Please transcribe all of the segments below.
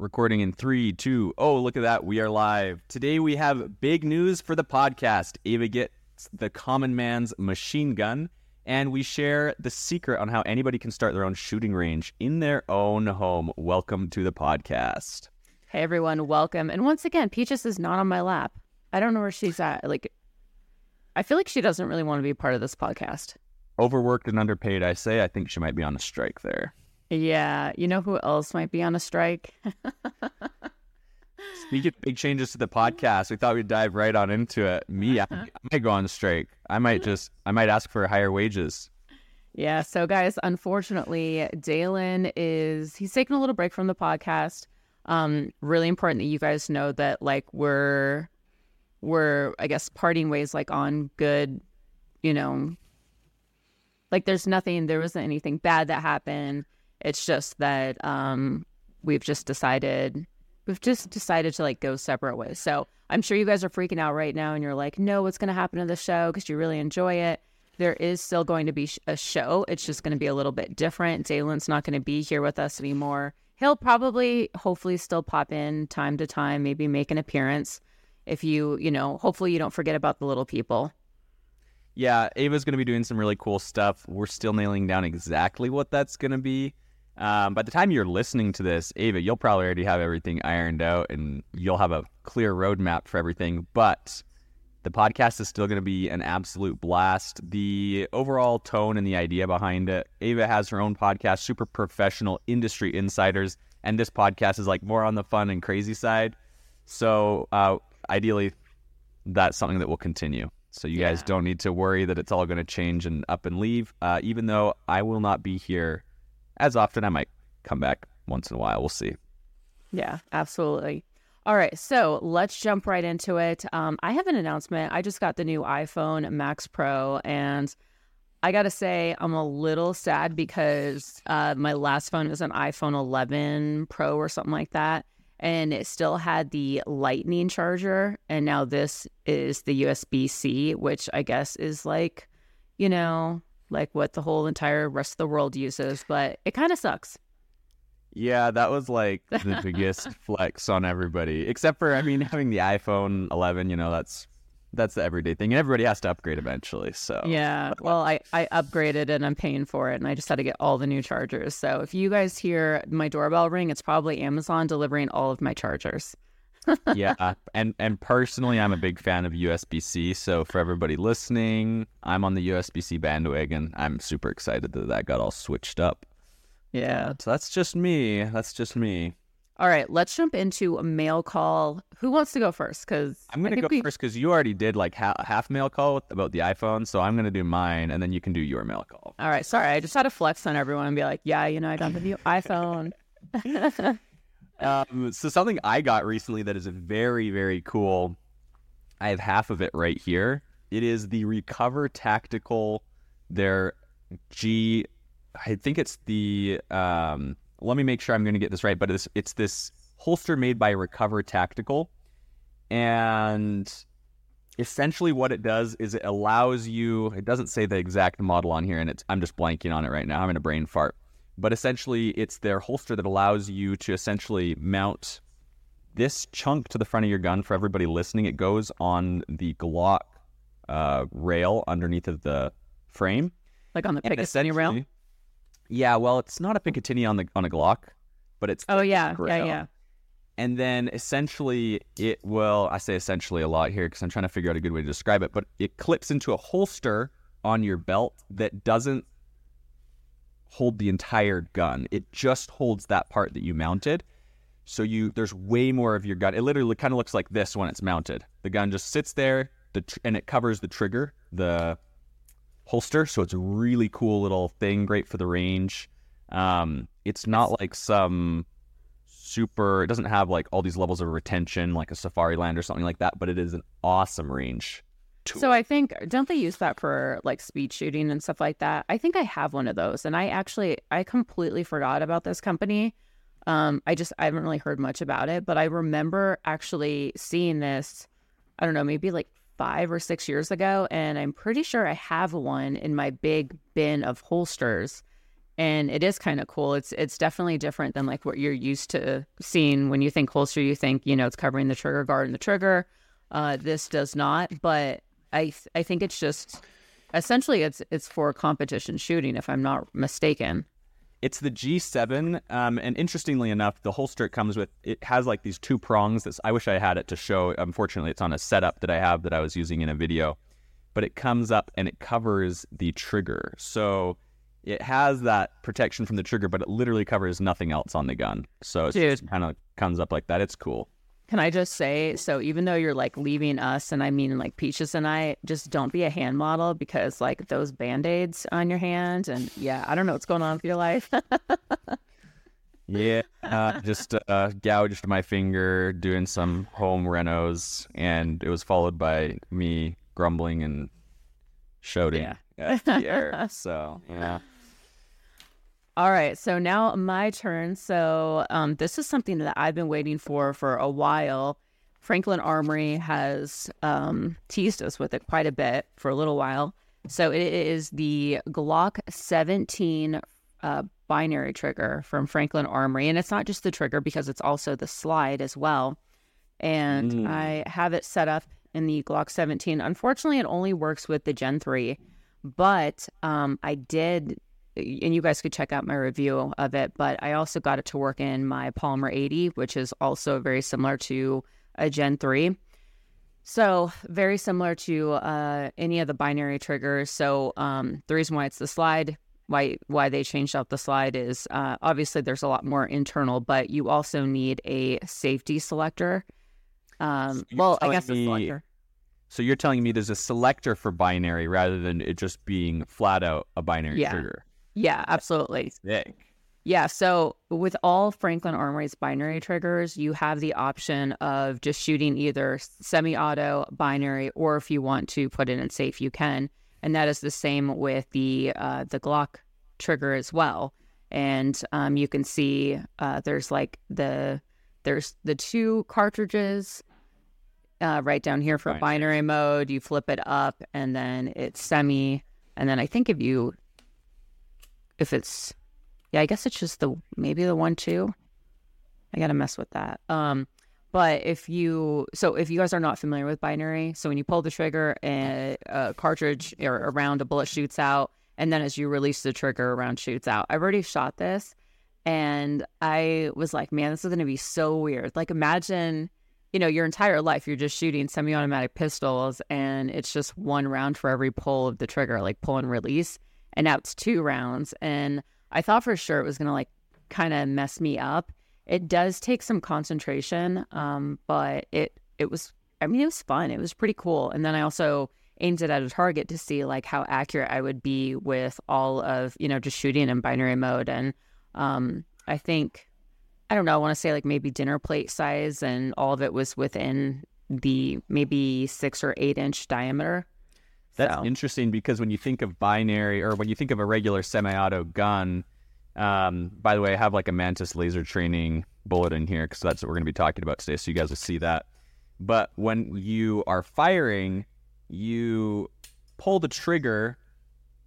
Recording in three, two, oh, look at that. We are live. Today we have big news for the podcast. Ava gets the common man's machine gun, and we share the secret on how anybody can start their own shooting range in their own home. Welcome to the podcast. Hey everyone, welcome. And once again, Peaches is not on my lap. I don't know where she's at. Like, I feel like she doesn't really want to be part of this podcast. Overworked and underpaid, I say. I think she might be on a strike there. Yeah, you know who else might be on a strike? Speaking of big changes to the podcast, we thought we'd dive right on into it. Me, I, I might go on strike. I might just, I might ask for higher wages. Yeah. So, guys, unfortunately, Dalen is he's taking a little break from the podcast. Um, really important that you guys know that like we're we're I guess parting ways like on good, you know, like there's nothing there wasn't anything bad that happened. It's just that um we've just decided we've just decided to like go separate ways. So I'm sure you guys are freaking out right now and you're like, no, what's going to happen to the show? Because you really enjoy it. There is still going to be a show. It's just going to be a little bit different. Dalen's not going to be here with us anymore. He'll probably, hopefully, still pop in time to time, maybe make an appearance. If you, you know, hopefully you don't forget about the little people. Yeah, Ava's going to be doing some really cool stuff. We're still nailing down exactly what that's going to be. Um, by the time you're listening to this, Ava, you'll probably already have everything ironed out and you'll have a clear roadmap for everything. But the podcast is still going to be an absolute blast. The overall tone and the idea behind it, Ava has her own podcast, super professional industry insiders, and this podcast is like more on the fun and crazy side. So, uh, ideally, that's something that will continue. So you yeah. guys don't need to worry that it's all going to change and up and leave. Uh, even though I will not be here as often. I might come back once in a while. We'll see. Yeah, absolutely. All right, so let's jump right into it. Um, I have an announcement. I just got the new iPhone Max Pro, and I gotta say, I'm a little sad because uh, my last phone was an iPhone 11 Pro or something like that, and it still had the Lightning charger, and now this is the USB C, which I guess is like, you know, like what the whole entire rest of the world uses, but it kind of sucks. Yeah, that was like the biggest flex on everybody, except for I mean having the iPhone 11. You know, that's that's the everyday thing, and everybody has to upgrade eventually. So yeah, well, I I upgraded and I'm paying for it, and I just had to get all the new chargers. So if you guys hear my doorbell ring, it's probably Amazon delivering all of my chargers yeah, and and personally, I'm a big fan of USB C. So for everybody listening, I'm on the USB C bandwagon. I'm super excited that that got all switched up. Yeah, so that's just me. That's just me. All right, let's jump into a mail call. Who wants to go first? Because I'm going to go we... first because you already did like ha- half mail call about the iPhone, so I'm going to do mine, and then you can do your mail call. All right, sorry, I just had to flex on everyone and be like, yeah, you know, I got the new iPhone. Um, so something I got recently that is very very cool. I have half of it right here. It is the Recover Tactical. Their G, I think it's the. Um, let me make sure I'm going to get this right, but it's it's this holster made by Recover Tactical, and essentially what it does is it allows you. It doesn't say the exact model on here, and it's I'm just blanking on it right now. I'm in a brain fart but essentially it's their holster that allows you to essentially mount this chunk to the front of your gun for everybody listening. It goes on the Glock uh, rail underneath of the frame, like on the Picatinny rail. Yeah, well, it's not a Picatinny on the on a Glock, but it's oh yeah, yeah, yeah. And then essentially it will. I say essentially a lot here because I'm trying to figure out a good way to describe it. But it clips into a holster on your belt that doesn't hold the entire gun. It just holds that part that you mounted. So you there's way more of your gun. It literally kind of looks like this when it's mounted. The gun just sits there, the tr- and it covers the trigger, the holster. So it's a really cool little thing, great for the range. Um, it's not like some super. It doesn't have like all these levels of retention like a Safariland or something like that, but it is an awesome range tool. So I think don't they use that for like speed shooting and stuff like that? I think I have one of those, and I actually I completely forgot about this company. Um, I just I haven't really heard much about it, but I remember actually seeing this. I don't know, maybe like five or six years ago, and I'm pretty sure I have one in my big bin of holsters. and it is kind of cool. It's it's definitely different than like what you're used to seeing when you think holster. You think you know it's covering the trigger guard and the trigger. Uh, this does not, but I th- I think it's just essentially it's it's for competition shooting, if I'm not mistaken. It's the G7, um, and interestingly enough, the holster it comes with it has like these two prongs. That I wish I had it to show. Unfortunately, it's on a setup that I have that I was using in a video, but it comes up and it covers the trigger. So it has that protection from the trigger, but it literally covers nothing else on the gun. So it just kind of comes up like that. It's cool. Can I just say, so even though you're like leaving us, and I mean like Peaches and I, just don't be a hand model because like those band aids on your hand, and yeah, I don't know what's going on with your life. yeah, uh, just uh, gouged my finger doing some home renos, and it was followed by me grumbling and shouting Yeah. at the air. So yeah. All right, so now my turn. So um, this is something that I've been waiting for for a while. Franklin Armory has um, teased us with it quite a bit for a little while. So it is the Glock 17 uh, binary trigger from Franklin Armory, and it's not just the trigger because it's also the slide as well. And Mm. I have it set up in the Glock 17. Unfortunately, it only works with the Gen 3, but um, I did and you guys could check out my review of it. But I also got it to work in my Polymer80, which is also very similar to a Gen 3. So very similar to uh, any of the binary triggers. So um, the reason why it's the slide, why why they changed out the slide is uh, obviously there's a lot more internal, but you also need a safety selector. Um, you're well, I guess a selector. So you're telling me there's a selector for binary rather than it just being flat out a binary Yeah. trigger. Yeah, absolutely. Sick. Yeah, so with all Franklin Armory's binary triggers, you have the option of just shooting either semi-auto, binary, or if you want to put it in safe, you can. And that is the same with the uh, the Glock trigger as well. And um, you can see uh, there's like the there's the two cartridges uh, right down here for Binary. binary mode. You flip it up, and then it's semi. And then I think if you if it's yeah, I guess it's just the maybe the one two. I gotta mess with that. Um, but if you so if you guys are not familiar with binary, so when you pull the trigger, a, a cartridge or a round, a bullet shoots out, and then as you release the trigger, a round shoots out. I've already shot this, and I was like, man, this is gonna be so weird. Like imagine. You know, your entire life, you're just shooting semi automatic pistols, and it's just one round for every pull of the trigger, like pull and release. And now it's two rounds. And I thought for sure it was going to like kind of mess me up. It does take some concentration, um, but it it was I mean it was fun. It was pretty cool. And then I also aimed it at a target to see like how accurate I would be with all of you know just shooting in binary mode. And um, I think I don't know. I want to say like maybe dinner plate size, and all of it was within the maybe six or eight inch diameter. That's So- interesting because when you think of binary or when you think of a regular semi-auto gun, um, by the way, I have like a Mantis laser training bullet in here because that's what we're going to be talking about today. So you guys will see that. But when you are firing, you pull the trigger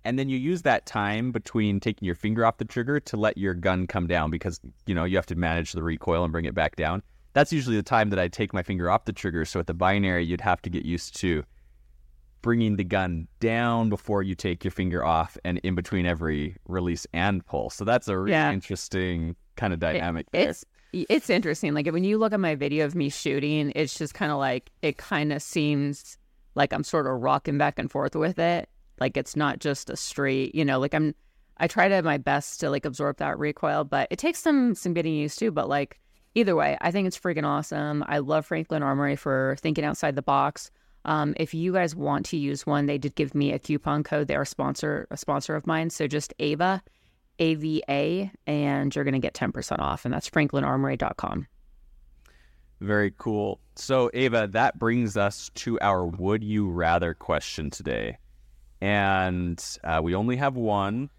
and then you use that time between taking your finger off the trigger to let your gun come down because you know you have to manage the recoil and bring it back down. That's usually the time that I take my finger off the trigger. So at the binary, you'd have to get used to bringing the gun down before you take your finger off and in between every release and pull. So that's a really Yeah. interesting kind of dynamic. there. It's it's interesting. Like when you look at my video of me shooting, it's just kind of like it kind of seems like I'm sort of rocking back and forth with it. Like it's not just a straight, you know, like I'm I try to my best to like absorb that recoil, but it takes some some getting used to, but like either way, I think it's freaking awesome. I love Franklin Armory for thinking outside the box. Um, if you guys want to use one, they did give me a coupon code. They're a sponsor, a sponsor of mine. So just Ava, AVA, and you're going to get 10% off. And that's franklinarmory.com. Very cool. So, Ava, that brings us to our would you rather question today. And uh, we only have one.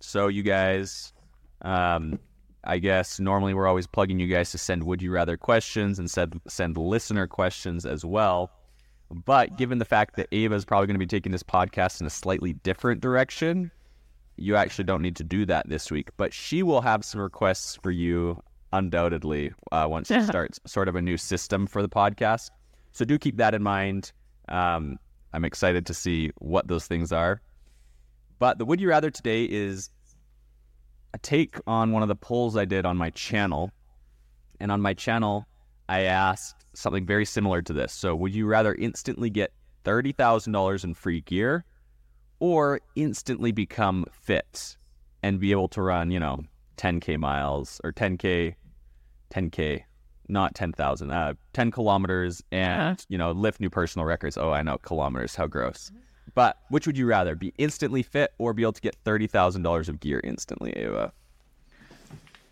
So, you guys, um, I guess normally we're always plugging you guys to send would you rather questions and send, send listener questions as well. But given the fact that Ava is probably going to be taking this podcast in a slightly different direction, you actually don't need to do that this week. But she will have some requests for you, undoubtedly, uh, once she starts sort of a new system for the podcast. So do keep that in mind. Um, I'm excited to see what those things are. But the Would You Rather today is a take on one of the polls I did on my channel. And on my channel, I asked something very similar to this. So, would you rather instantly get $30,000 in free gear or instantly become fit and be able to run, you know, 10K miles or 10K, 10K, not 10,000, uh, 10 kilometers and, Uh-huh. you know, lift new personal records? Oh, I know, kilometers, how gross. But which would you rather, be instantly fit or be able to get $30,000 of gear instantly, Ava?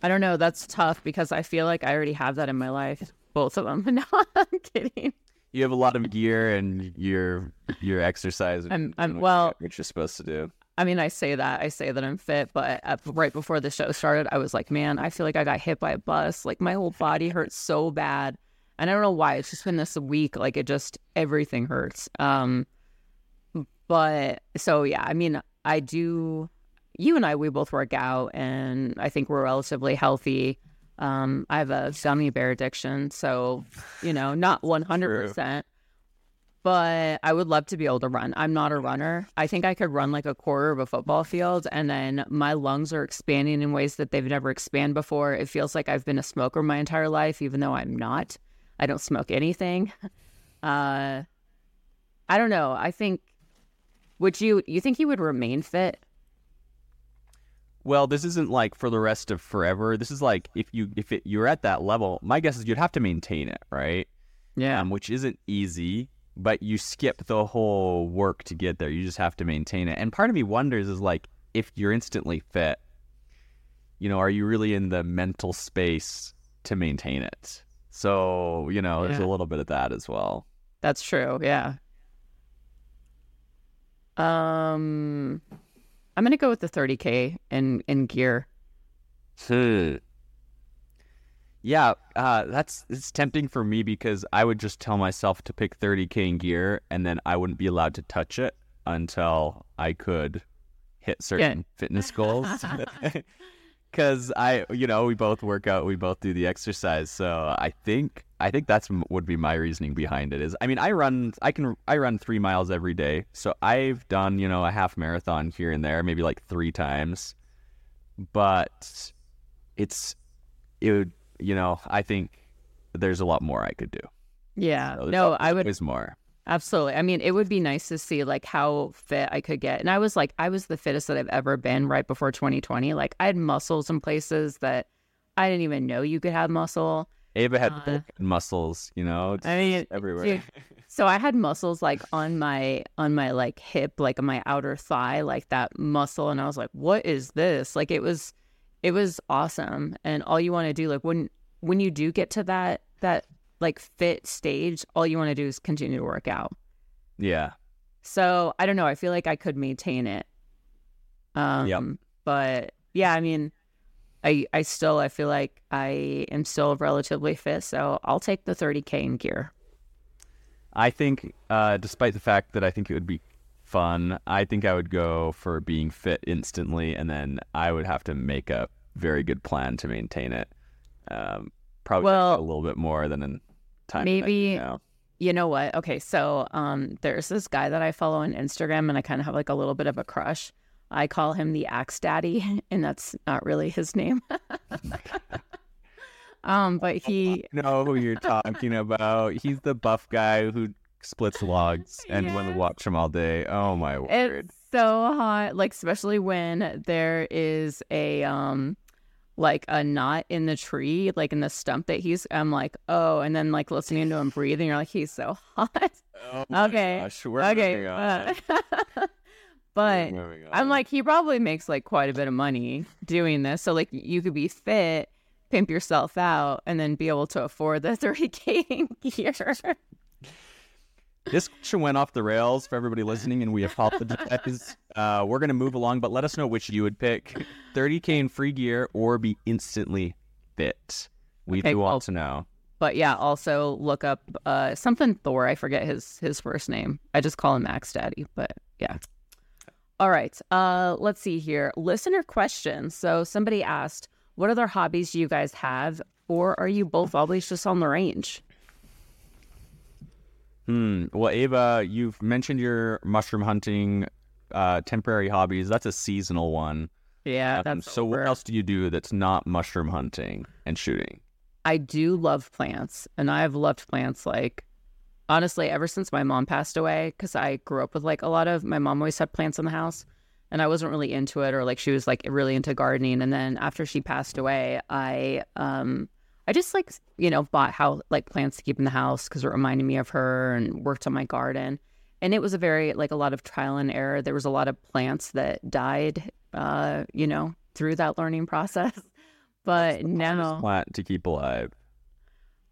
I don't know. That's tough because I feel like I already have that in my life. Both of them. No, I'm kidding. You have a lot of gear and you're you're exercising. I'm- I'm- what well- what you're supposed to do. I mean, I say that. I say that I'm fit, but right before the show started, I was like, man, I feel like I got hit by a bus. Like my whole body hurts so bad. And I don't know why. It's just been this week. Like it just, everything hurts. Um, but so, yeah, I mean, I do, you and I, we both work out and I think we're relatively healthy. Um, I have a gummy bear addiction. So, you know, not 100%. but I would love to be able to run. I'm not a runner. I think I could run like a quarter of a football field, and then my lungs are expanding in ways that they've never expanded before. It feels like I've been a smoker my entire life, even though I'm not. I don't smoke anything. Uh, I don't know. I think. Would you? You think you would remain fit? Well, this isn't like for the rest of forever. This is like if you if it, you're at that level, my guess is you'd have to maintain it, right? Yeah. Um, which isn't easy, but you skip the whole work to get there. You just have to maintain it. And part of me wonders is like if you're instantly fit, you know, are you really in the mental space to maintain it? So, you know, there's a little bit of that as well. That's true. Yeah. Um, I'm gonna go with the 30k in in gear. Hmm. Yeah, uh, that's it's tempting for me because I would just tell myself to pick 30k in gear, and then I wouldn't be allowed to touch it until I could hit certain fitness goals. Because I, you know, we both work out, we both do the exercise, so I think I think that's would be my reasoning behind it. Is I mean, I run, I can, I run three miles every day, so I've done, you know, a half marathon here and there, maybe like three times, but it's it would you know i think there's a lot more i could do Yeah. So no, I would always more absolutely. I mean, it would be nice to see like how fit I could get. And I was like, I was the fittest that I've ever been right before 2020. Like I had muscles in places that I didn't even know you could have muscle. ava had Uh, muscles you know I mean, everywhere dude, So I had muscles like on my on my like hip, like on my outer thigh, like that muscle, and I was like, "What is this?" Like it was, it was awesome. And all you want to do, like when when you do get to that that like fit stage, all you want to do is continue to work out. yeah So I don't know. I feel like I could maintain it. Um, But yeah, I mean, I I still I feel like I am still relatively fit, so I'll take the 30k in gear. i think uh despite the fact that i think it would be fun i think i would go for being fit instantly and then i would have to make a very good plan to maintain it um probably Well, a little bit more than in time maybe- now. You know what? Okay, so um, there's this guy that I follow on Instagram, and I kind of have like a little bit of a crush. I call him the Axe Daddy, and that's not really his name. um, but he, know who you're talking about. He's the buff guy who splits logs and Yes. watch him all day. Oh my word. it's so hot, like especially when there is a um, like a knot in the tree, like in the stump that he's. I'm like, oh, and then like listening to him breathing, you're like, he's so hot. Oh Okay. gosh, okay, uh, but. I'm like, he probably makes like quite a bit of money doing this. So like, you could be fit, pimp yourself out, and then be able to afford the 30k gear. This question went off the rails for everybody listening, and we apologize. uh, we're gonna move along, but let us know which you would pick: 30k in free gear or be instantly fit. We Okay, do want well- to know. But yeah, also look up uh, something Thor. I forget his his first name. I just call him Max Daddy. But yeah. All right. Uh, let's see here. Listener questions. So somebody asked, "What other hobbies do you guys have, or are you both always just on the range?" Hmm. Well, Ava, you've mentioned your mushroom hunting uh, temporary hobbies. That's a seasonal one. Yeah, Um, so. What else do you do that's not mushroom hunting and shooting? I do love plants, and I've loved plants like honestly ever since my mom passed away. Because I grew up with like a lot of my mom always had plants in the house, and I wasn't really into it, or like she was like really into gardening. And then after she passed away, I um I just like you know bought how like plants to keep in the house because it reminded me of her, and worked on my garden. And it was a very like a lot of trial and error. There was a lot of plants that died, uh, you know, through that learning process. But now, Plant to keep alive.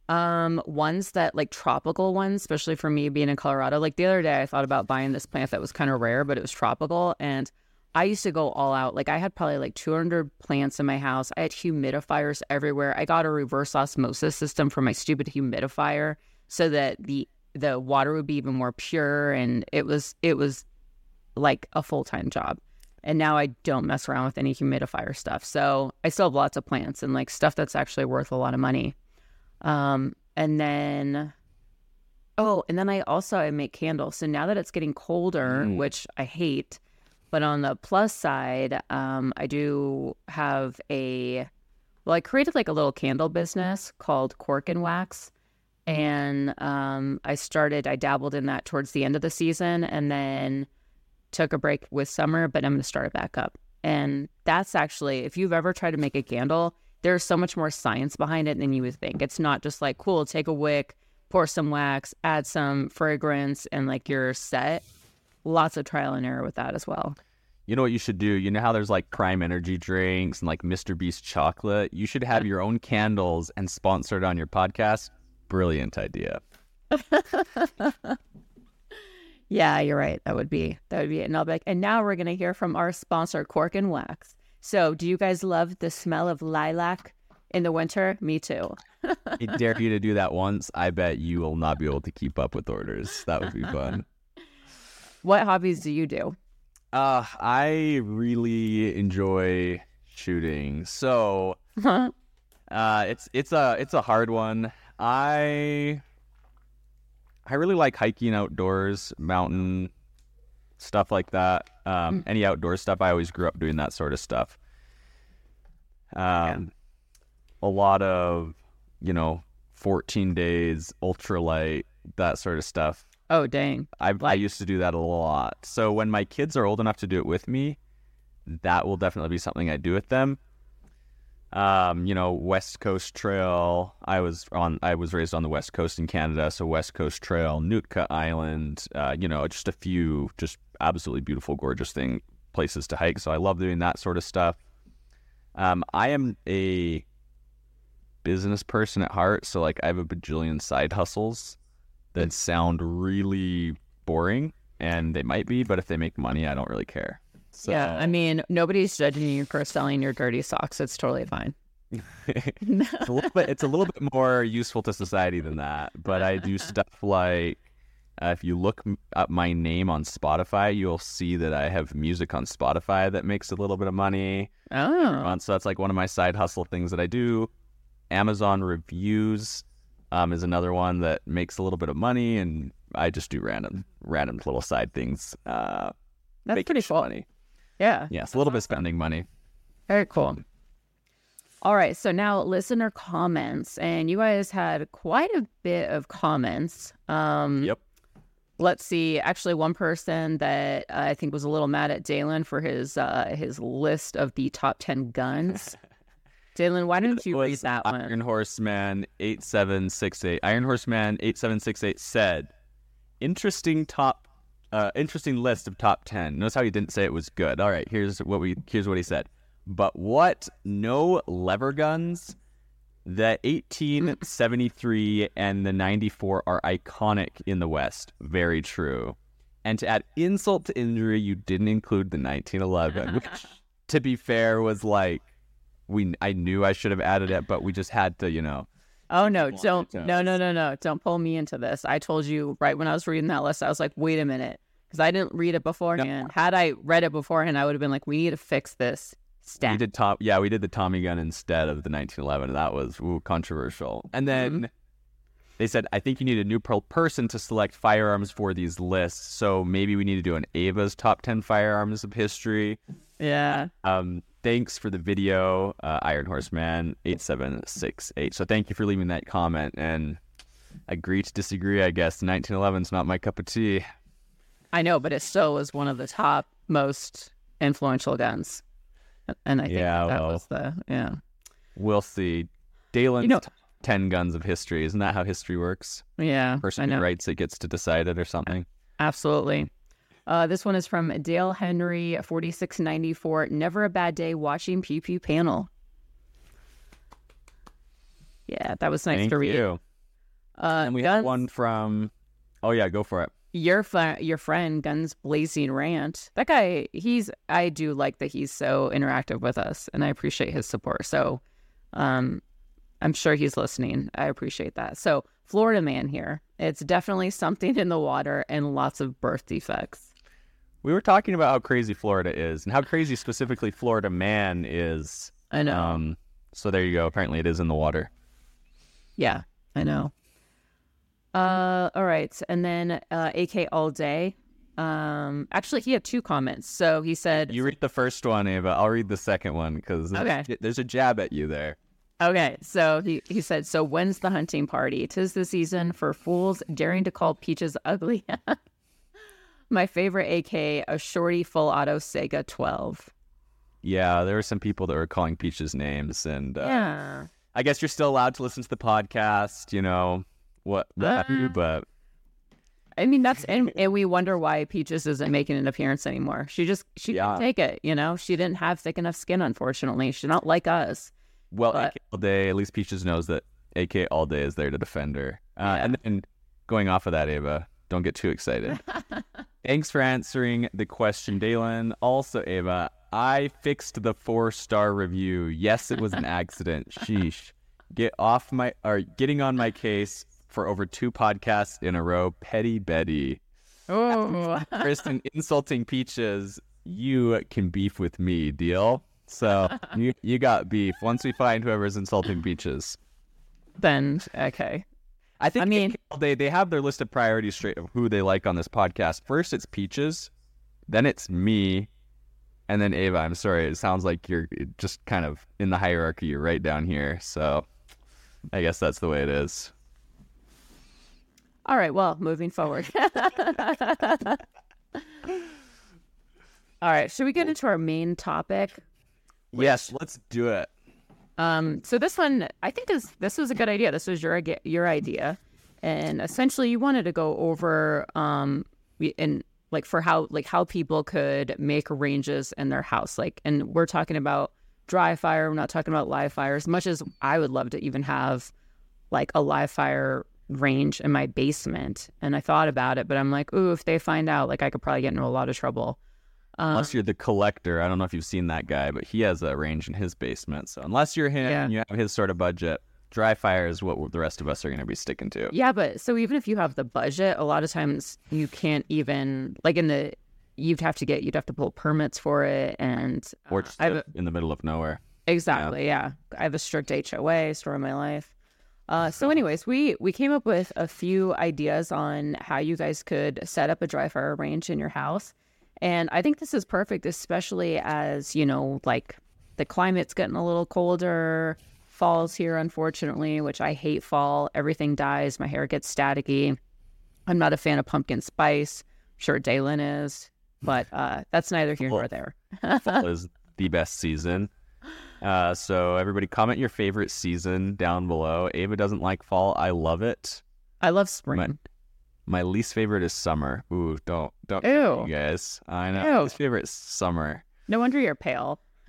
um, ones that like tropical ones, especially for me being in Colorado. Like the other day, I thought about buying this plant that was kind of rare, but it was tropical, and I used to go all out. Like I had probably like 200 plants in my house. I had humidifiers everywhere. I got a reverse osmosis system for my stupid humidifier so that the the water would be even more pure, and it was it was like a full time job. And now I don't mess around with any humidifier stuff. So I still have lots of plants and like stuff that's actually worth a lot of money. Um, and then, oh, and then I also I make candles. So now that it's getting colder, Mm. which I hate, but on the plus side, um, I do have a well, I created like a little candle business called Cork and Wax, and um, I started. I dabbled in that towards the end of the season, and then took a break with summer, but I'm going to start it back up. And that's actually, if you've ever tried to make a candle, there's so much more science behind it than you would think. It's not just like, cool, take a wick, pour some wax, add some fragrance, and like you're set. Lots of trial and error with that as well. You know what you should do? You know how there's like Prime Energy drinks and like Mr. Beast chocolate? You should have your own candles and sponsor it on your podcast. Brilliant idea. Yeah, you're right. That would be that would be it. And I'll be like, and now we're gonna hear from our sponsor, Cork and Wax. So, do you guys love the smell of lilac in the winter? Me too. I dare you to do that once. I bet you will not be able to keep up with orders. That would be fun. What hobbies do you do? Uh, I really enjoy shooting. So, uh, it's it's a it's a hard one. I I really like hiking outdoors, mountain stuff like that. Um, any outdoor stuff. I always grew up doing that sort of stuff. Um, a lot of you know, fourteen days, ultralight, that sort of stuff. Oh, dang. I I used to do that a lot. So when my kids are old enough to do it with me, that will definitely be something I do with them. Um, you know, West Coast Trail. I was on. I was raised on the West Coast in Canada, so West Coast Trail, Nootka Island. Uh, you know, just a few just absolutely beautiful, gorgeous thing places to hike. So I love doing that sort of stuff. Um, I am a business person at heart, so like I have a bajillion side hustles that sound really boring, and they might be, but if they make money, I don't really care. So, Yeah, I mean, nobody's judging you for selling your dirty socks. It's totally fine. it's a little bit it's a little bit more useful to society than that. But I do stuff like uh, if you look m- up my name on Spotify, you'll see that I have music on Spotify that makes a little bit of money. Oh, Um, so that's like one of my side hustle things that I do. Amazon reviews um, is another one that makes a little bit of money, and I just do random random little side things. Uh, that's pretty cool. money. Yeah, Yes, a little bit spending money. very cool. All right, so now listener comments, and you guys had quite a bit of comments. Um, Yep. let's see. Actually, one person that I think was a little mad at Dalen for his uh, his list of the top ten guns. Dalen, why don't you read that one? Iron Horseman eight seven six eight. Iron Horseman eight seven six eight said, "Interesting top, uh, interesting list of top ten. Notice how he didn't say it was good. All right, here's what we here's what he said. But what? No lever guns. The 1873 and the 94 are iconic in the West. Very true. And to add insult to injury, you didn't include the 1911, which, to be fair, was like we. I knew I should have added it, but we just had to, you know. Oh no, don't don't. no no no no don't pull me into this. I told you right when I was reading that list, I was like, wait a minute. because I didn't read it beforehand. Had I read it beforehand, I would have been like, we need to fix this We did Tom. Yeah, we did the Tommy gun instead of the 1911. That was ooh, controversial. And then mm-hmm. they said, I think you need a neutral person to select firearms for these lists. So maybe we need to do an Ava's top 10 firearms of history. Yeah. Um, thanks for the video, uh, Iron Horseman 8768. So thank you for leaving that comment and agree to disagree. I guess 1911 is not my cup of tea. I know, but it still was one of the top most influential guns. And I think Yeah, that well. was the yeah. We'll see. Dalen's You know- top 10 guns of history. Isn't that how history works? Yeah. Person who writes it gets to decide it or something. Absolutely. Uh, this one is from Dale Henry, 4694. Never a bad day watching Pew Pew panel. Yeah, that was nice Thank to read. you. Uh, And we Guns- have one from. Oh yeah, go for it. your fr- your friend Guns Blazing Rant. That guy, he's I do like that he's so interactive with us, and I appreciate his support. So, um, I'm sure he's listening. I appreciate that. So, Florida man here. It's definitely something in the water and lots of birth defects. We were talking about how crazy Florida is and how crazy specifically Florida man is. I know. Um, so there you go. Apparently, it is in the water. Yeah, I know. Uh, all right, and then uh, AK all day. Um, actually, he had two comments. So he said, You read the first one, Ava. I'll read the second one because Okay. there's a jab at you there. Okay, so he, he said, So when's the hunting party? Tis the season for fools daring to call peaches ugly. My favorite AK, a shorty full auto Saiga 12. Yeah, there were some people that were calling Peaches names, and uh, Yeah. I guess you're still allowed to listen to the podcast. You know what? what Uh, but I mean, that's, and, and we wonder why Peaches isn't making an appearance anymore. She just, she Yeah. couldn't take it, you know? She didn't have thick enough skin, unfortunately. She's not like us. well, but- AK all day. At least Peaches knows that AK all day is there to defend her. Uh, Yeah. And then going off of that, Ava, don't get too excited. Thanks for answering the question, Dalen. Also, Ava, I fixed the four star review. Yes, it was an accident. Sheesh. Get off my or getting on my case for over two podcasts in a row. Petty Betty. Oh, Kristen insulting peaches. You can beef with me. Deal. So you you got beef. Once we find whoever's insulting peaches. then, okay. I think I mean- they they have their list of priorities straight of who they like on this podcast. First, it's Peaches, then it's me, and then Ava. I'm sorry, it sounds like you're just kind of in the hierarchy. You're right down here, so I guess that's the way it is. All right, well, moving forward. All right, should we get into our main topic? Yes, let's do it. Um, so this one, I think is this was a good idea. This was your your idea, and essentially, you wanted to go over um, and like for how like how people could make ranges in their house, like, and we're talking about dry fire. We're not talking about live fire. As much as I would love to even have like a live fire range in my basement, and I thought about it, but I'm like, ooh, if they find out, like, I could probably get into a lot of trouble. Um, Unless you're the collector, I don't know if you've seen that guy, but he has a range in his basement. So unless you're him Yeah. and you have his sort of budget, dry fire is what the rest of us are going to be sticking to. Yeah, but so even if you have the budget, a lot of times you can't even like in the you'd have to get you'd have to pull permits for it and uh, Or just a, in the middle of nowhere. exactly yeah. I have a strict HOA story of my life. Uh, so anyways, we we came up with a few ideas on how you guys could set up a dry fire range in your house. And I think this is perfect, especially as, you know, like the climate's getting a little colder. Fall's here, unfortunately, which I hate fall. Everything dies. My hair gets staticky. I'm not a fan of pumpkin spice. Sure, Dalen is, but uh, that's neither here nor there. Fall is the best season. Uh, so everybody comment your favorite season down below. Ava doesn't like fall. I love it. I love spring. My least favorite is summer. Ooh, don't don't Ew. you guys. I know. Ew. My least favorite is summer. No wonder you're pale.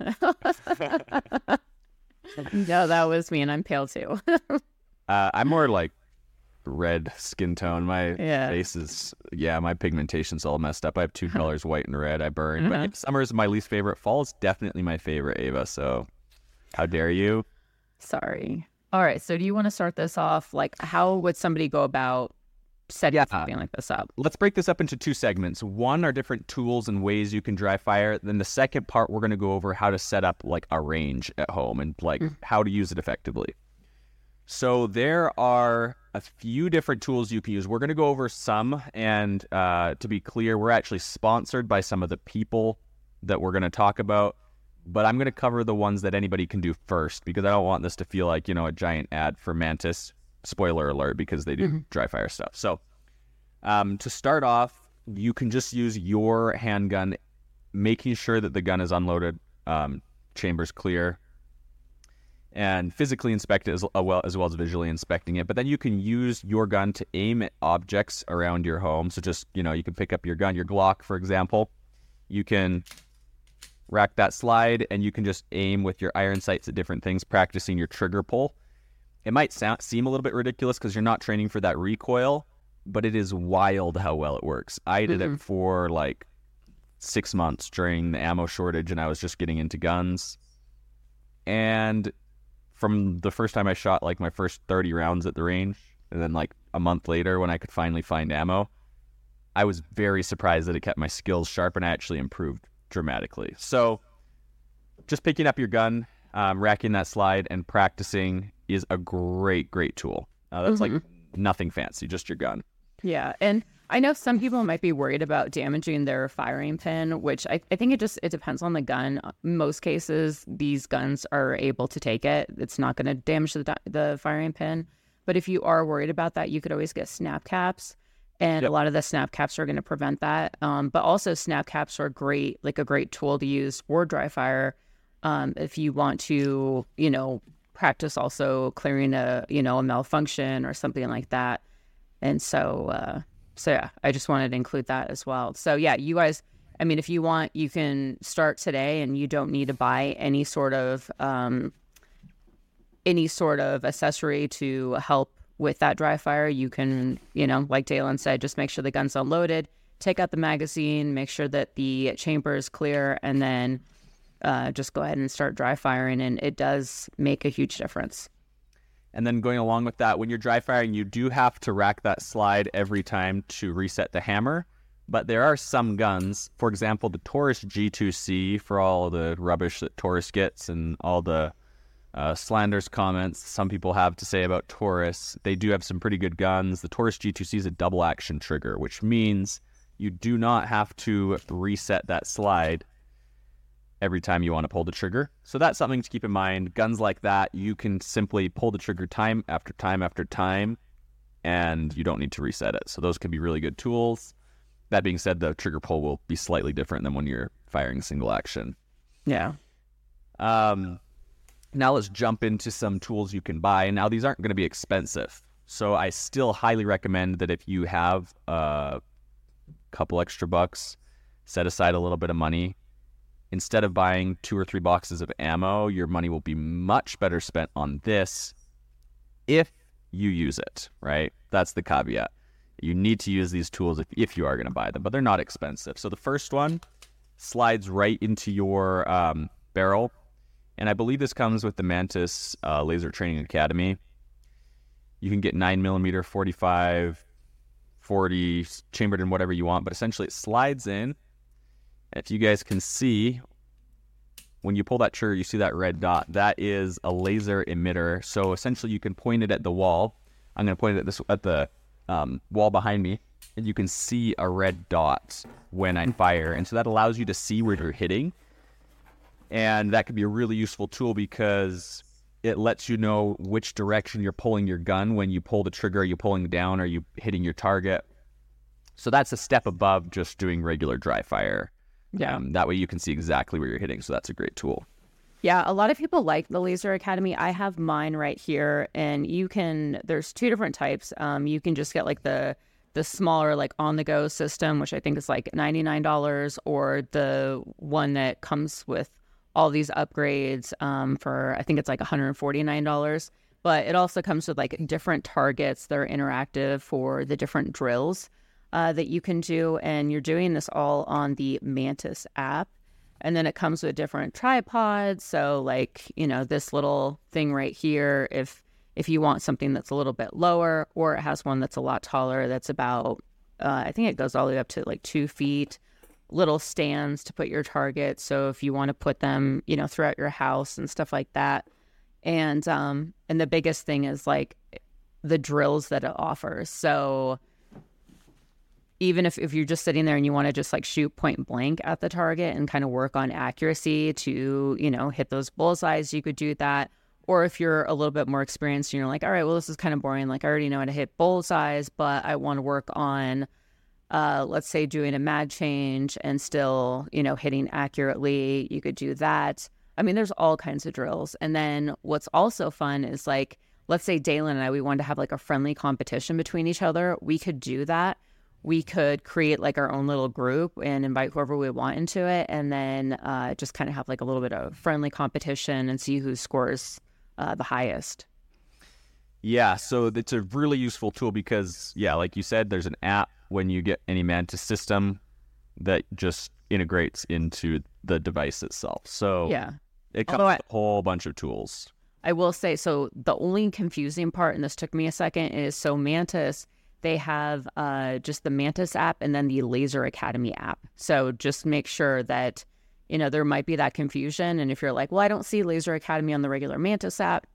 no, that was me, and I'm pale too. Uh, I'm more like red skin tone. My Yeah. face is yeah, my pigmentation's all messed up. I have two colors, white and red. I burn. Uh-huh. But summer is my least favorite. Fall is definitely my favorite, Ava. So how dare you? Sorry. All right. So, do you want to start this off? Like, how would somebody go about setting Yeah. something like this up. let's break this up into two segments. One are different tools and ways you can dry fire. Then the second part, we're going to go over how to set up like a range at home and like how to use it effectively. So there are a few different tools you can use. We're going to go over some, and uh, to be clear, we're actually sponsored by some of the people that we're going to talk about. But I'm going to cover the ones that anybody can do first because I don't want this to feel like you know a giant ad for Mantis. Spoiler alert, because they do dry fire stuff. So um, to start off, you can just use your handgun, making sure that the gun is unloaded, um, chambers clear, and physically inspect it as uh, well as well as visually inspecting it. But then you can use your gun to aim at objects around your home. So just you know, you can pick up your gun, your Glock, for example. You can rack that slide, and you can just aim with your iron sights at different things, practicing your trigger pull. It might sound, seem a little bit ridiculous because you're not training for that recoil, but it is wild how well it works. I did it for like six months during the ammo shortage, and I was just getting into guns. And from the first time I shot like my first 30 rounds at the range, and then like a month later when I could finally find ammo, I was very surprised that it kept my skills sharp and I actually improved dramatically. So, just picking up your gun, um, racking that slide, and practicing is a great, great tool. Uh, that's like nothing fancy, just your gun. Yeah, and I know some people might be worried about damaging their firing pin, which I, I think it just it depends on the gun. Most cases, these guns are able to take it. It's not going to damage the the firing pin. But if you are worried about that, you could always get snap caps, and Yep. a lot of the snap caps are going to prevent that. Um, but also, snap caps are great, like a great tool to use for dry fire. Um, if you want to, you know, practice also clearing a you know a malfunction or something like that. And so, uh, so yeah, I just wanted to include that as well. So yeah, you guys, I mean, if you want, you can start today, and you don't need to buy any sort of um, any sort of accessory to help with that dry fire. You can, you know, like Dalen said, just make sure the gun's unloaded, take out the magazine, make sure that the chamber is clear, and then uh, just go ahead and start dry firing. And it does make a huge difference. And then going along with that, when you're dry firing, you do have to rack that slide every time to reset the hammer. But there are some guns, for example, the Taurus G2C, for all the rubbish that Taurus gets and all the uh, slanders comments some people have to say about Taurus. They do have some pretty good guns. The Taurus G2C is a double action trigger, which means you do not have to reset that slide every time you want to pull the trigger. So that's something to keep in mind. Guns like that, you can simply pull the trigger time after time after time, and you don't need to reset it. So those can be really good tools. That being said, the trigger pull will be slightly different than when you're firing single action. Yeah. Um, now let's jump into some tools you can buy. Now these aren't going to be expensive, so I still highly recommend that if you have a couple extra bucks, set aside a little bit of money. Instead of buying two or three boxes of ammo, your money will be much better spent on this if you use it, right? That's the caveat. You need to use these tools if, if you are going to buy them, but they're not expensive. So the first one slides right into your um, barrel. And I believe this comes with the Mantis uh, Laser Training Academy. You can get 9mm, 45, 40, chambered in whatever you want, but essentially it slides in. If you guys can see, when you pull that trigger, you see that red dot. That is a laser emitter. So essentially, you can point it at the wall. I'm going to point it at this at the um, wall behind me, and you can see a red dot when I fire. And so that allows you to see where you're hitting, and that could be a really useful tool because it lets you know which direction you're pulling your gun when you pull the trigger. Are you pulling down? Are you hitting your target? So that's a step above just doing regular dry fire. Yeah. Um, that way you can see exactly where you're hitting. So that's a great tool. Yeah, a lot of people like the Laser Academy. I have mine right here, and you can. There's two different types. Um, you can just get like the the smaller like on the go system, which I think is like ninety nine dollars, or the one that comes with all these upgrades um, for I think it's like one hundred forty nine dollars. But it also comes with like different targets that are interactive for the different drills uh, that you can do, and you're doing this all on the Mantis app and then it comes with different tripods so like you know this little thing right here if if you want something that's a little bit lower, or it has one that's a lot taller, that's about, uh, I think it goes all the way up to like two feet. Little stands to put your target. So if you want to put them, you know, throughout your house and stuff like that. And um, and the biggest thing is like the drills that it offers. So even if, if you're just sitting there and you want to just like shoot point blank at the target and kind of work on accuracy to, you know, hit those bullseyes, you could do that. Or if you're a little bit more experienced and you're like, all right, well, this is kind of boring. Like, I already know how to hit bullseyes, but I want to work on, uh, let's say, doing a mag change and still, you know, hitting accurately. You could do that. I mean, there's all kinds of drills. And then what's also fun is like, let's say Dalen and I, we wanted to have like a friendly competition between each other. We could do that. We could create like our own little group and invite whoever we want into it, and then uh, just kind of have like a little bit of friendly competition and see who scores uh, the highest. Yeah, so it's a really useful tool because, yeah, like you said, there's an app when you get any Mantis system that just integrates into the device itself. So Yeah. it comes with a whole bunch of tools. I will say so. The only confusing part, and this took me a second, is so Mantis. They have uh, just the Mantis app and then the Laser Academy app. So just make sure that you know there might be that confusion. And if you're like, well, I don't see Laser Academy on the regular Mantis app,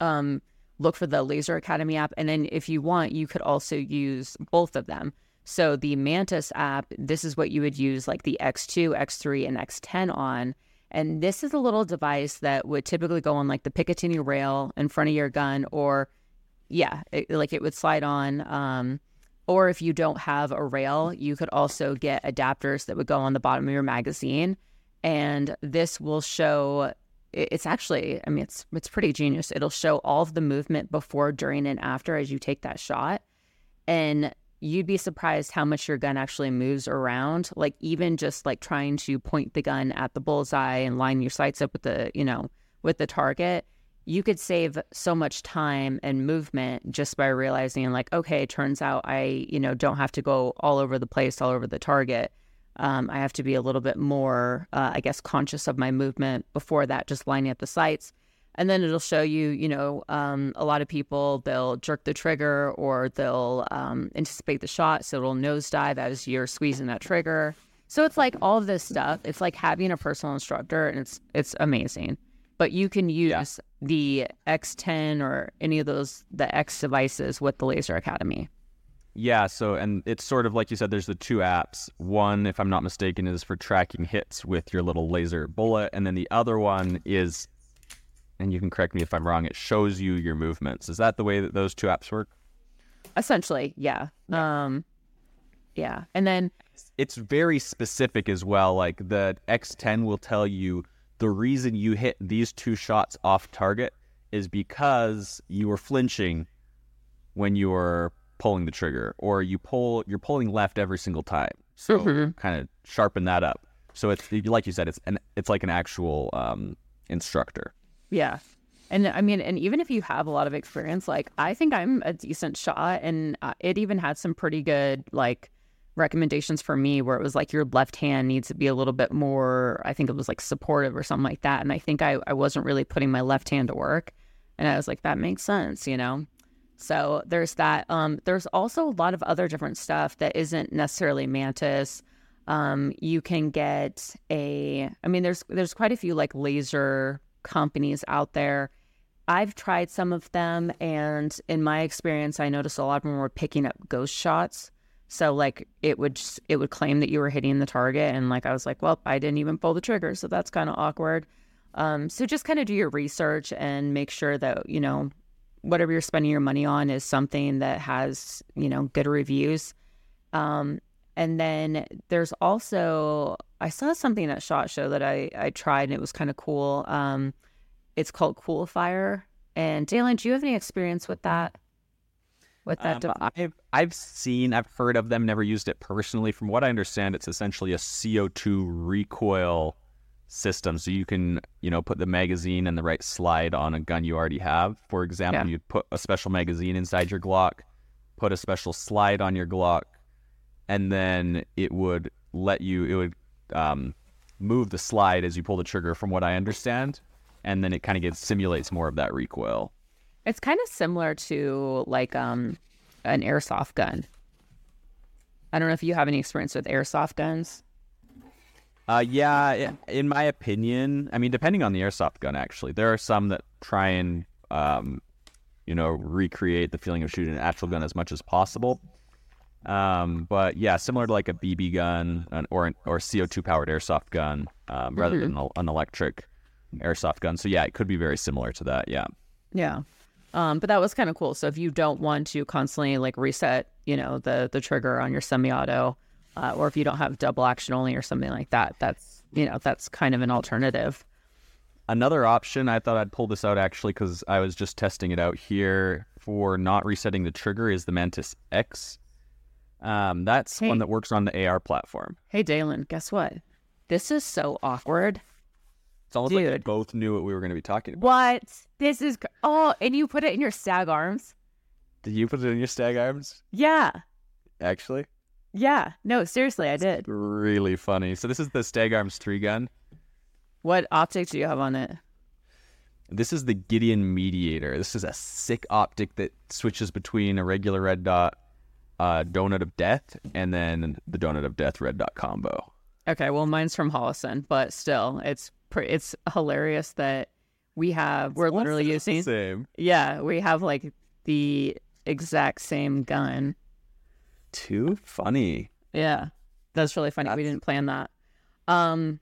um, look for the Laser Academy app. And then if you want, you could also use both of them. So the Mantis app, this is what you would use like the X2, X3, and X10 on. And this is a little device that would typically go on like the Picatinny rail in front of your gun, or yeah, it, like it would slide on. Um, or if you don't have a rail, you could also get adapters that would go on the bottom of your magazine. And this will show it's actually, I mean, it's it's pretty genius. It'll show all of the movement before, during, and after as you take that shot. And you'd be surprised how much your gun actually moves around. Like even just like trying to point the gun at the bullseye and line your sights up with the, you know, with the target, you could save so much time and movement just by realizing like, okay, it turns out I, you know, don't have to go all over the place, all over the target. Um, I have to be a little bit more, uh, I guess, conscious of my movement before that, just lining up the sights. And then it'll show you, you know, um, a lot of people, they'll jerk the trigger or they'll um, anticipate the shot. So it'll nosedive as you're squeezing that trigger. So it's like all this stuff. It's like having a personal instructor and it's it's amazing. But you can use the X10 or any of those, the X devices with the Laser Academy. Yeah, so and it's sort of like you said, there's the two apps. One, if I'm not mistaken, is for tracking hits with your little laser bullet, and then the other one is, and you can correct me if I'm wrong, it shows you your movements. Is that the way that those two apps work? Essentially, yeah. Um, yeah. And then It's very specific as well. Like the X10 will tell you the reason you hit these two shots off target is because you were flinching when you were pulling the trigger, or you pull you're pulling left every single time. So Mhm. kind of sharpen that up. So it's like you said, it's an it's like an actual um, instructor. Yeah. And I mean, and even if you have a lot of experience, like I think I'm a decent shot, and uh, it even had some pretty good like recommendations for me where it was like your left hand needs to be a little bit more. I think it was like supportive or something like that. And I think I I wasn't really putting my left hand to work, and I was like, that makes sense, you know. So there's that. Um, there's also a lot of other different stuff that isn't necessarily Mantis. Um, you can get a. I mean, there's there's quite a few like laser companies out there. I've tried some of them, and in my experience, I noticed a lot of them were picking up ghost shots. So like it would just, it would claim that you were hitting the target, and like I was like, well, I didn't even pull the trigger, so that's kind of awkward. Um, so just kind of do your research and make sure that you know whatever you're spending your money on is something that has you know good reviews. Um, and then there's also I saw something at Shot Show that I I tried and it was kind of cool. Um, it's called Cool Fire. And Dalen, do you have any experience with that? With that Um, device? I've I've seen, I've heard of them, never used it personally. From what I understand, it's essentially a CO2 recoil system. So you can, you know, put the magazine and the right slide on a gun you already have. For example, Yeah. you'd put a special magazine inside your Glock, put a special slide on your Glock, and then it would let you, it would um, move the slide as you pull the trigger, from what I understand. And then it kind of gets simulates more of that recoil. It's kind of similar to like um an airsoft gun. I don't know if you have any experience with airsoft guns. Uh, yeah, in my opinion, I mean, depending on the airsoft gun, actually, there are some that try and, um, you know, recreate the feeling of shooting an actual gun as much as possible. Um, but yeah, similar to like a BB gun an, or an, or CO two powered airsoft gun, um, rather than a- an electric airsoft gun. So yeah, it could be very similar to that. Yeah. Yeah. Um, but that was kind of cool. So if you don't want to constantly like reset, you know, the the trigger on your semi-auto, uh, or if you don't have double action only or something like that, that's you know that's kind of an alternative. Another option, I thought I'd pull this out actually because I was just testing it out here for not resetting the trigger is the Mantis X. Um, that's Hey. one that works on the AR platform. Hey, Dalen, guess what? This is so awkward. It's almost like we both knew what we were going to be talking about. What? This is oh, and you put it in your stag arms? Did you put it in your stag arms? Yeah, Actually, yeah. No, seriously, I did. really funny. So this is the stag arms three gun. What optics do you have on it? This is the Gideon Mediator. This is a sick optic that switches between a regular red dot, uh, donut of death, and then the donut of death red dot combo. Okay, well, mine's from Holosun, but still, it's it's hilarious that we have we're literally using same. yeah we have like the exact same gun. Too funny. Yeah, that's really funny. We didn't plan that. Um,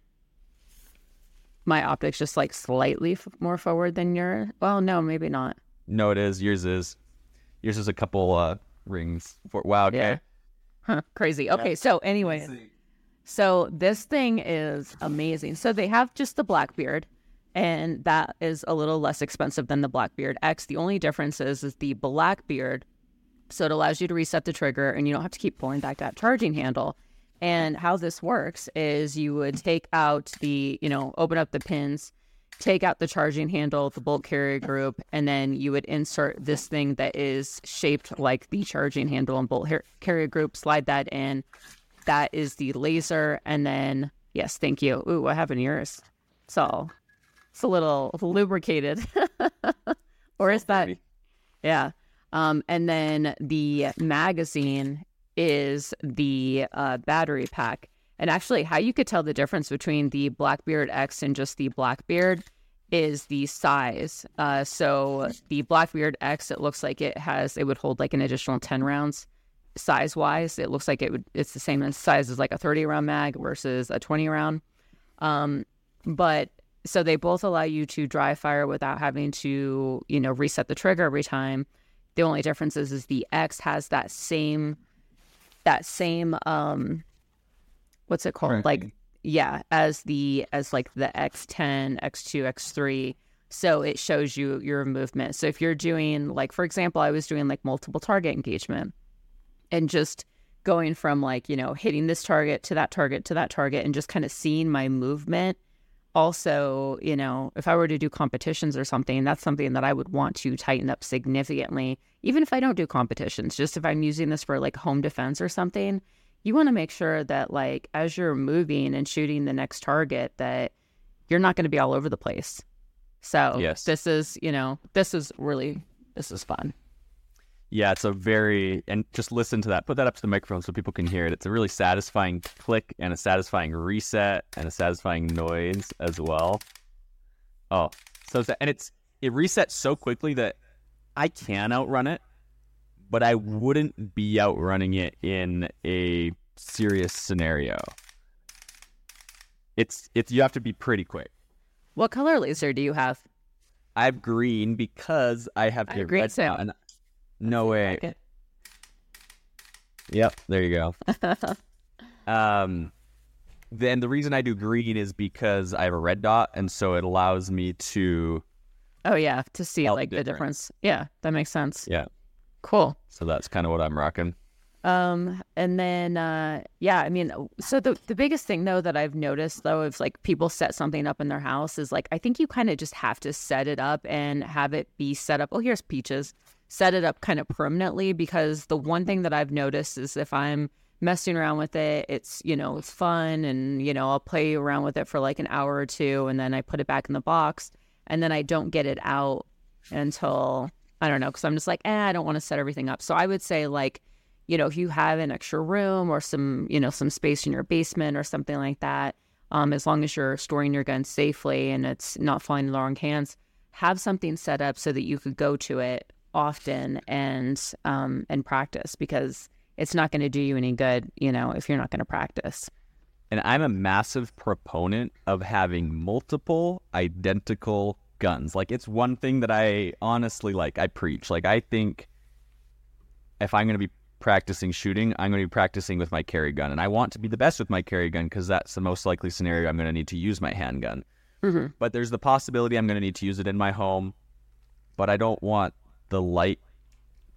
my optics just like slightly f- more forward than your. Well, no, maybe not. No, it is. Yours is. Yours is a couple uh, rings. For, wow. Okay. Yeah. Huh, crazy. Okay, so anyway, so this thing is amazing. So they have just the Blackbeard, and that is a little less expensive than the Blackbeard X. The only difference is, is the Blackbeard. So it allows you to reset the trigger, and you don't have to keep pulling back that charging handle. And how this works is you would take out the, you know, open up the pins, take out the charging handle, the bolt carrier group, and then you would insert this thing that is shaped like the charging handle and bolt har- carrier group, slide that in. That is the laser. And then, yes, thank you. Ooh, what happened to yours? So it's a little lubricated. or is that, yeah. Um, and then the magazine is the uh, battery pack. And actually, how you could tell the difference between the Blackbeard X and just the Blackbeard is the size. Uh, so the Blackbeard X, it looks like it has, it would hold like an additional 10 rounds size wise. It looks like it would, it's the same size as like a 30 round mag versus a 20 round. Um, but so they both allow you to dry fire without having to, you know, reset the trigger every time. The only difference is, is the X has that same, that same, um, what's it called? Like, yeah, as the, as like the X10, X2, X3. So it shows you your movement. So if you're doing, like, for example, I was doing like multiple target engagement and just going from like, you know, hitting this target to that target to that target and just kind of seeing my movement also, you know, if I were to do competitions or something, that's something that I would want to tighten up significantly. Even if I don't do competitions, just if I'm using this for like home defense or something, you want to make sure that like as you're moving and shooting the next target that you're not going to be all over the place. So, Yes. this is, you know, this is really this is fun. Yeah, it's a very and just listen to that. Put that up to the microphone so people can hear it. It's a really satisfying click and a satisfying reset and a satisfying noise as well. Oh, so and it's it resets so quickly that I can outrun it, but I wouldn't be outrunning it in a serious scenario. It's it's you have to be pretty quick. What color laser do you have? I have green because I have I have green red too. and no way. Yep, there you go. um, then the reason I do green is because I have a red dot, and so it allows me to. Oh yeah, to see like the difference. difference. Yeah, that makes sense. Yeah, Cool. so that's kind of what I'm rocking. Um, and then uh, yeah, I mean, so the the biggest thing though that I've noticed though, if like people set something up in their house, is like I think you kind of just have to set it up and have it be set up. Oh, here's peaches. Set it up kind of permanently because the one thing that I've noticed is if I'm messing around with it, it's you know it's fun and you know I'll play around with it for like an hour or two and then I put it back in the box and then I don't get it out until I don't know, because I'm just like, eh, I don't want to set everything up. So I would say like, you know, if you have an extra room or some, you know, some space in your basement or something like that, um, as long as you're storing your gun safely and it's not falling in the wrong hands, have something set up so that you could go to it often and um, and practice because it's not going to do you any good, you know, if you're not going to practice. And I'm a massive proponent of having multiple identical guns. Like it's one thing that I honestly like. I preach. Like I think if I'm going to be practicing shooting, I'm going to be practicing with my carry gun, and I want to be the best with my carry gun because that's the most likely scenario I'm going to need to use my handgun. Mm-hmm. But there's the possibility I'm going to need to use it in my home, but I don't want the light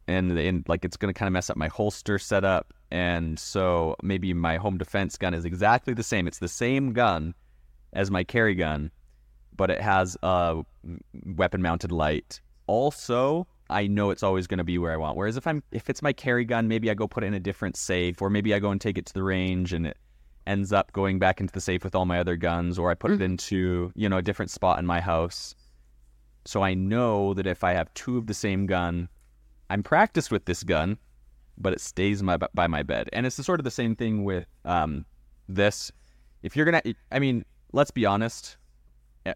and, and like it's going to kind of mess up my holster setup. And so maybe my home defense gun is exactly the same. It's the same gun as my carry gun, but it has a weapon mounted light. Also, I know it's always going to be where I want. Whereas if I'm if it's my carry gun, maybe I go put it in a different safe, or maybe I go and take it to the range and it ends up going back into the safe with all my other guns, or I put it mm-hmm. into you know a different spot in my house. So I know that if I have two of the same gun, I'm practiced with this gun, but it stays my, by my bed. And it's sort of the same thing with um, this. If you're gonna, I mean, let's be honest.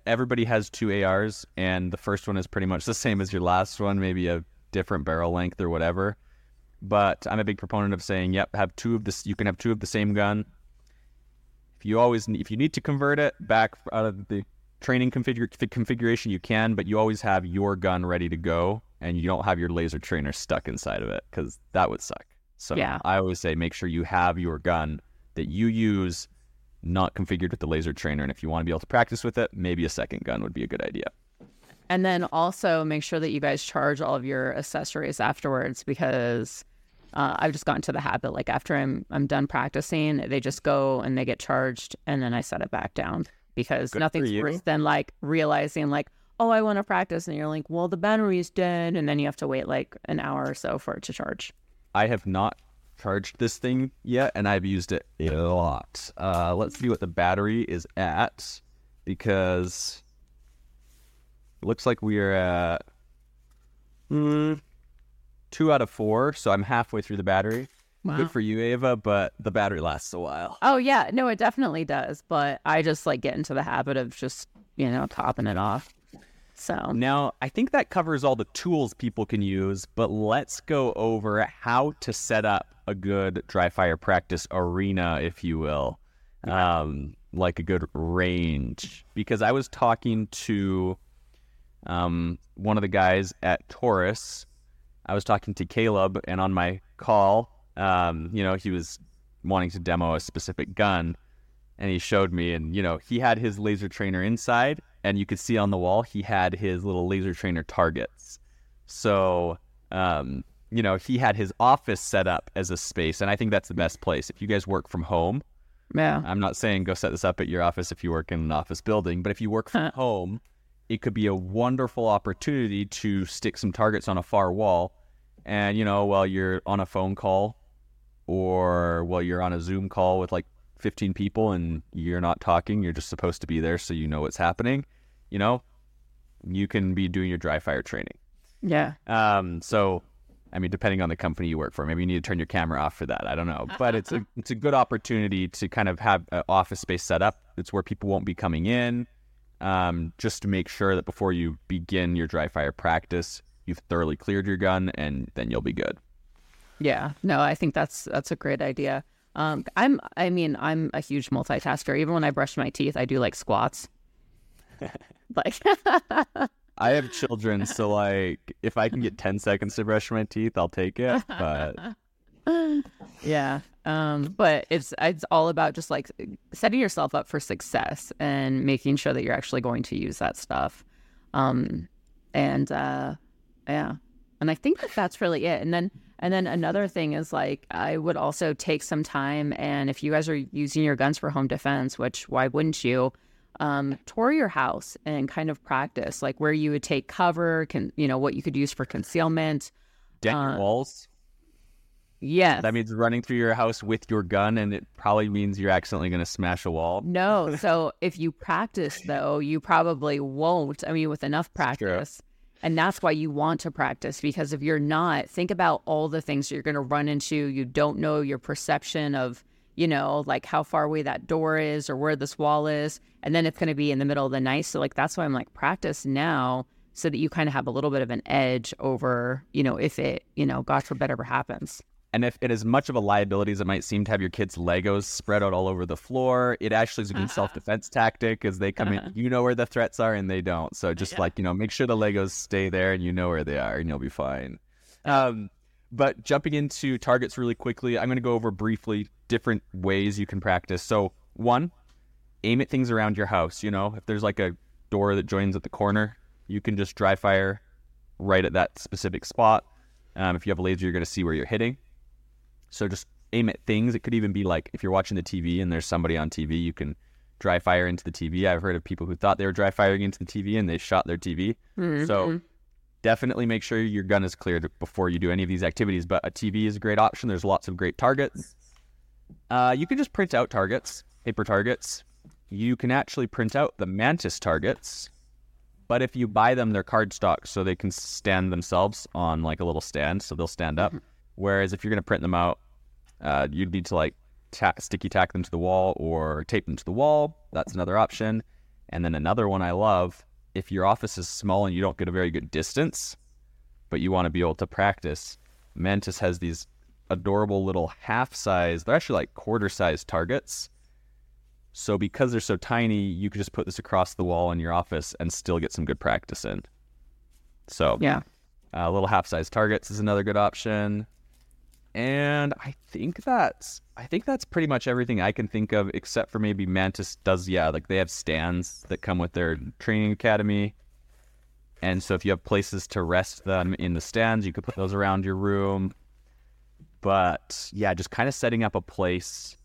Everybody has two ARs, and the first one is pretty much the same as your last one, maybe a different barrel length or whatever. But I'm a big proponent of saying, yep, have two of this. You can have two of the same gun. If you always, if you need to convert it back out of the training configure, configuration, you can, but you always have your gun ready to go, and you don't have your laser trainer stuck inside of it because that would suck. So Yeah. I always say make sure you have your gun that you use not configured with the laser trainer, and if you want to be able to practice with it, maybe a second gun would be a good idea. And then also make sure that you guys charge all of your accessories afterwards because uh, I've just gotten to the habit. Like after I'm I'm done practicing, they just go and they get charged, and then I set it back down because Good nothing's worse than like realizing like oh I want to practice, and you're like well the battery's dead, and then you have to wait like an hour or so for it to charge. I have not charged this thing yet, and I've used it a lot. Uh, let's see what the battery is at, because it looks like we are at hmm, two out of four, so I'm halfway through the battery. Wow. Good for you, Ava, but the battery lasts a while. Oh yeah, no, it definitely does. But I just like get into the habit of just you know topping it off. So Now, I think that covers all the tools people can use, but let's go over how to set up a good dry fire practice arena, if you will, um, like a good range. Because I was talking to um, one of the guys at Taurus. I was talking to Caleb, and on my call, um, you know, he was wanting to demo a specific gun, and he showed me, and you know, he had his laser trainer inside, and you could see on the wall he had his little laser trainer targets. So, um, you know, he had his office set up as a space, and I think that's the best place. If you guys work from home, yeah, I'm not saying go set this up at your office if you work in an office building, but if you work from Huh. home, it could be a wonderful opportunity to stick some targets on a far wall. And, you know, while you're on a phone call or while you're on a Zoom call with like 15 people and you're not talking, you're just supposed to be there so you know what's happening, you know, you can be doing your dry fire training. yeah. Um, so, I mean, depending on the company you work for, maybe you need to turn your camera off for that. I don't know, but it's a it's a good opportunity to kind of have an office space set up. It's where people won't be coming in, um, just to make sure that before you begin your dry fire practice, you've thoroughly cleared your gun, and then you'll be good. Yeah, no, I think that's that's a great idea. Um, I'm, I mean, I'm a huge multitasker. Even when I brush my teeth, I do like squats. like, I have children, so like if I can get ten seconds to brush my teeth, I'll take it. But yeah. Um, but it's it's all about just like setting yourself up for success and making sure that you're actually going to use that stuff. Um, and uh, yeah, and I think that that's really it. And then and then another thing is like I would also take some time and if you guys are using your guns for home defense, which why wouldn't you? Um, tour your house and kind of practice like where you would take cover, can you know what you could use for concealment. dent Uh, your walls. Yes. That means running through your house with your gun, and it probably means you're accidentally going to smash a wall. No. So if you practice, though, you probably won't. I mean, with enough true. And that's why you want to practice because if you're not, think about all the things you're going to run into. You don't know your perception of, you know, like how far away that door is or where this wall is. And then it's going to be in the middle of the night. So, like, that's why I'm like, practice now so that you kind of have a little bit of an edge over, you know, if it, you know, God forbid ever happens. And if it is much of a liability as it might seem to have your kids' Legos spread out all over the floor, it actually is a good self defense tactic as they come in. You know where the threats are and they don't. So just Yeah. like, you know, make sure the Legos stay there and you know where they are and you'll be fine. Um, but jumping into targets really quickly, I'm going to go over briefly different ways you can practice. So, one, aim at things around your house. You know, if there's like a door that joins at the corner, you can just dry fire right at that specific spot. Um, if you have a laser, you're going to see where you're hitting. So just aim at things. It could even be like if you're watching the TV and there's somebody on TV, you can dry fire into the TV. I've heard of people who thought they were dry firing into the TV and they shot their TV. So definitely make sure your gun is cleared before you do any of these activities. But a TV is a great option. There's lots of great targets. Uh, you can just print out targets, paper targets. You can actually print out the Mantis targets, but if you buy them, they're cardstock, so they can stand themselves on like a little stand, so they'll stand up. Whereas if you're going to print them out, uh, you'd need to like ta- sticky tack them to the wall or tape them to the wall. That's another option. And then another one I love if your office is small and you don't get a very good distance, but you want to be able to practice, Mantis has these adorable little half size, they're actually like quarter size targets. So because they're so tiny, you could just put this across the wall in your office and still get some good practice in. So Yeah. uh, little half size targets is another good option. And I think that's I think that's pretty much everything I can think of, except for maybe Mantis does yeah, like they have stands that come with their training academy. And so if you have places to rest them in the stands, you could put those around your room. But yeah, just kind of setting up a place,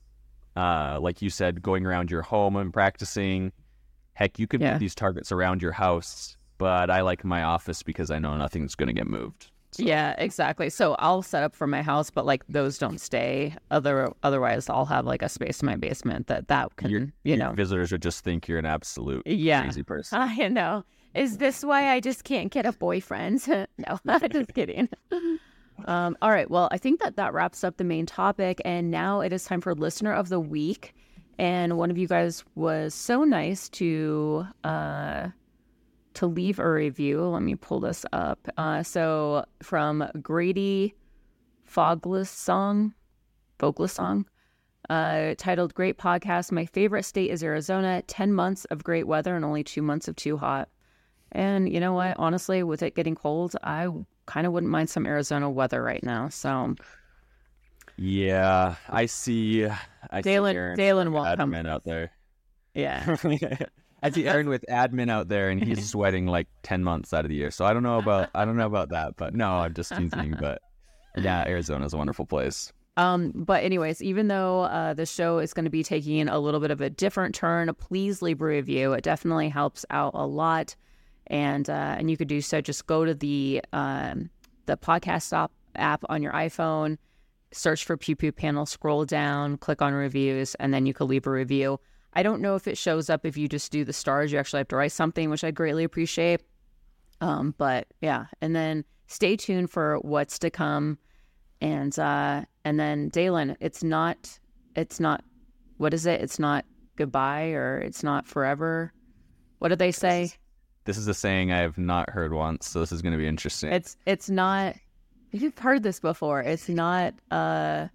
uh, like you said, going around your home and practicing. Heck, you could Yeah. put these targets around your house, but I like my office because I know nothing's going to get moved. Yeah, exactly. So I'll set up for my house, but like those don't stay. Other otherwise, I'll have like a space in my basement that that can Your- you know. visitors would just think you're an absolute Yeah. crazy person. I know. Is this why I just can't get a boyfriend? no, just kidding. Um, all right. Well, I think that that wraps up the main topic, and now it is time for listener of the week. And one of you guys was so nice to uh, to leave a review. Let me pull this up. Uh, so from Grady Fogless song, Fogless song, uh, titled "Great Podcast." My favorite state is Arizona. Ten months of great weather and only two months of too hot. And you know what? Honestly, with it getting cold, I kind of wouldn't mind some Arizona weather right now. So Yeah, I see. I see Dalen, Aaron Dalen won't come. out there. Yeah. I see Aaron with admin out there, and he's sweating like ten months out of the year. So I don't know about I don't know about that, but no, I'm just teasing. But yeah, Arizona's a wonderful place. Um, but anyways, even though uh, the show is going to be taking a little bit of a different turn, please leave a review. It definitely helps out a lot, and uh, and you could do so. Just go to the um, the podcast stop app on your iPhone, search for Pew Pew Panel, scroll down, click on reviews, and then you can leave a review. I don't know if it shows up if you just do the stars. You actually have to write something, which I greatly appreciate. Um, but yeah, and then stay tuned for what's to come and uh and then Dalen, it's not it's not what is it? It's not goodbye or it's not forever. What did they say? This is a saying I have not heard once, so this is going to be interesting. It's it's not you've heard this before. It's not uh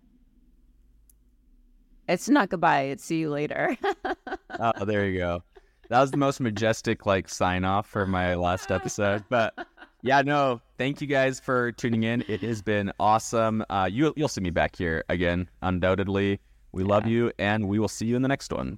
it's not goodbye, it's see you later. oh, there you go. That was the most majestic like sign off for my last episode. But yeah, no, thank you guys for tuning in. It has been awesome. Uh, you you'll see me back here again, undoubtedly. We love you, and we will see you in the next one.